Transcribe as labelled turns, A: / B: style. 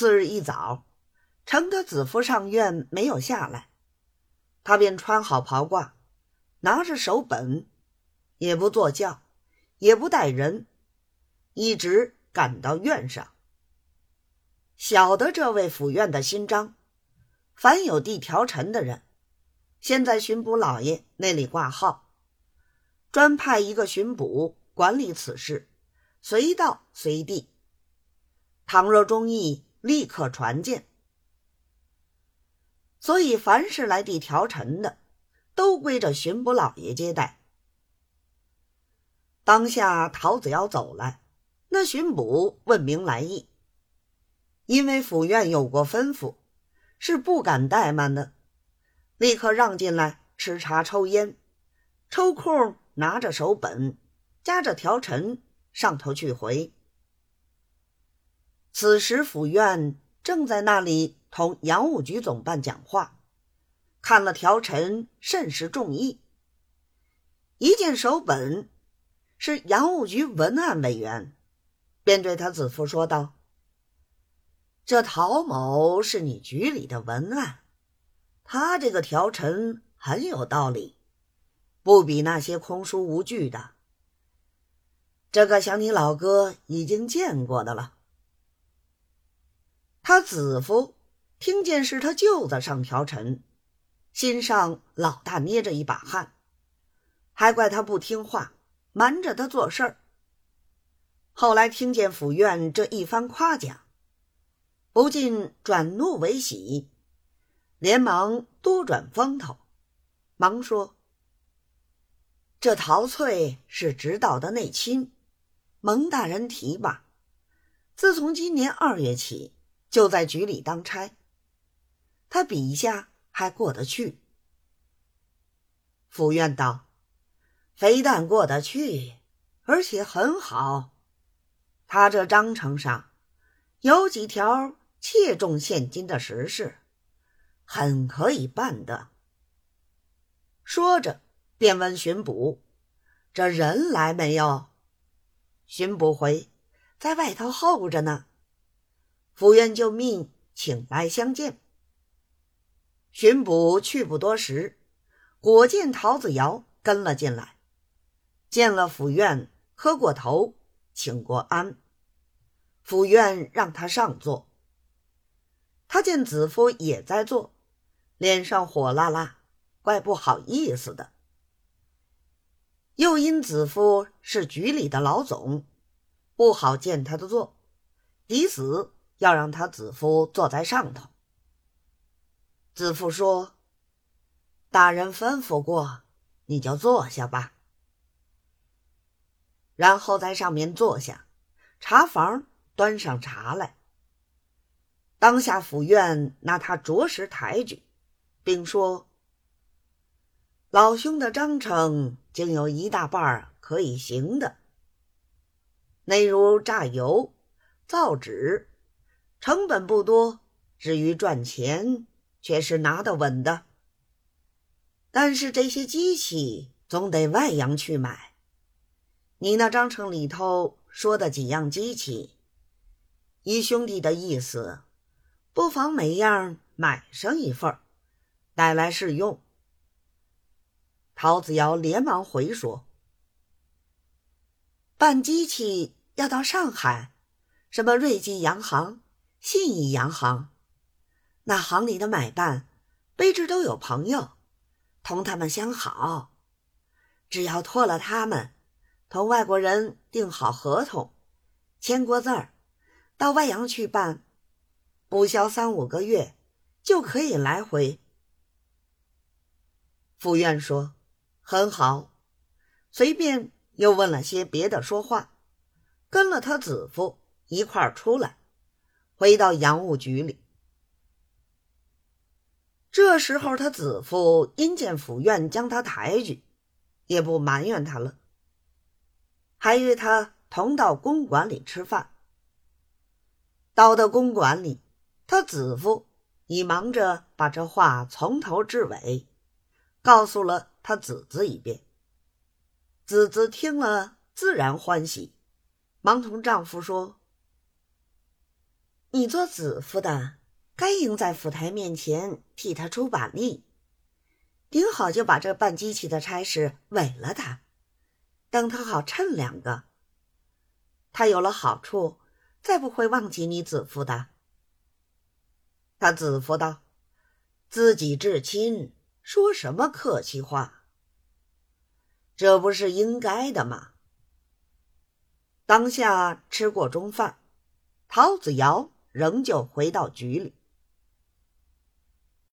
A: 次日一早，承德子夫上院没有下来，他便穿好袍褂，拿着手本，也不坐轿，也不带人，一直赶到院上。晓得这位府院的新章，凡有递条陈的人，先在巡捕老爷那里挂号，专派一个巡捕管理此事，随到随递。倘若中意，立刻传见。所以凡是来递条陈的，都归着巡捕老爷接待。当下陶子尧走来，那巡捕问明来意。因为府院有过吩咐，是不敢怠慢的，立刻让进来吃茶抽烟，抽空拿着手本，夹着条陈上头去回。此时府院正在那里同洋务局总办讲话，看了条陈甚是中意，一见手本是洋务局文案委员，便对他子父说道。这陶某是你局里的文案，他这个条陈很有道理，不比那些空书无据的。这个想你老哥已经见过的了。他子夫听见是他舅子上条陈，心上老大捏着一把汗，还怪他不听话，瞒着他做事儿。后来听见府院这一番夸奖。不禁转怒为喜，连忙多转风头，忙说：“这陶翠是直道的内亲，蒙大人提拔，自从今年二月起就在局里当差，他笔下还过得去。”府院道：“非但过得去，而且很好。他这章程上有几条。”切中现今的时事，很可以办的。说着，便问巡捕：“这人来没有？”巡捕回：“在外头候着呢。”府院就命请来相见。巡捕去不多时，果见陶子尧跟了进来，见了府院，磕过头，请过安。府院让他上座。他见子夫也在做，脸上火辣辣，怪不好意思的。又因子夫是局里的老总，不好见他的座，抵死要让他子夫坐在上头。子夫说：“大人吩咐过，你就坐下吧。”然后在上面坐下，茶房端上茶来。当下府院拿他着实抬举，并说：“老兄的章程竟有一大半可以行的，内如榨油、造纸，成本不多，至于赚钱却是拿得稳的。但是这些机器总得外洋去买。你那章程里头说的几样机器，依兄弟的意思。”不妨每样买上一份带来试用。陶子尧连忙回说：“办机器要到上海，什么瑞金洋行、信义洋行，那行里的买办，卑职都有朋友，同他们相好，只要托了他们，同外国人订好合同，签过字儿，到外洋去办。”不消三五个月，就可以来回。府院说：“很好。”随便又问了些别的说话，跟了他子夫一块儿出来，回到洋务局里。这时候，他子夫因见府院将他抬举，也不埋怨他了，还约他同到公馆里吃饭。到的公馆里。他子夫已忙着把这话从头至尾告诉了他子子一遍。子子听了自然欢喜，忙同丈夫说：“你做子夫的，该应在府台面前替他出把力，顶好就把这办机器的差事委了他，等他好趁两个。他有了好处，再不会忘记你子夫的。他子夫道：“自己至亲，说什么客气话？这不是应该的吗？”当下吃过中饭，陶子尧仍旧回到局里。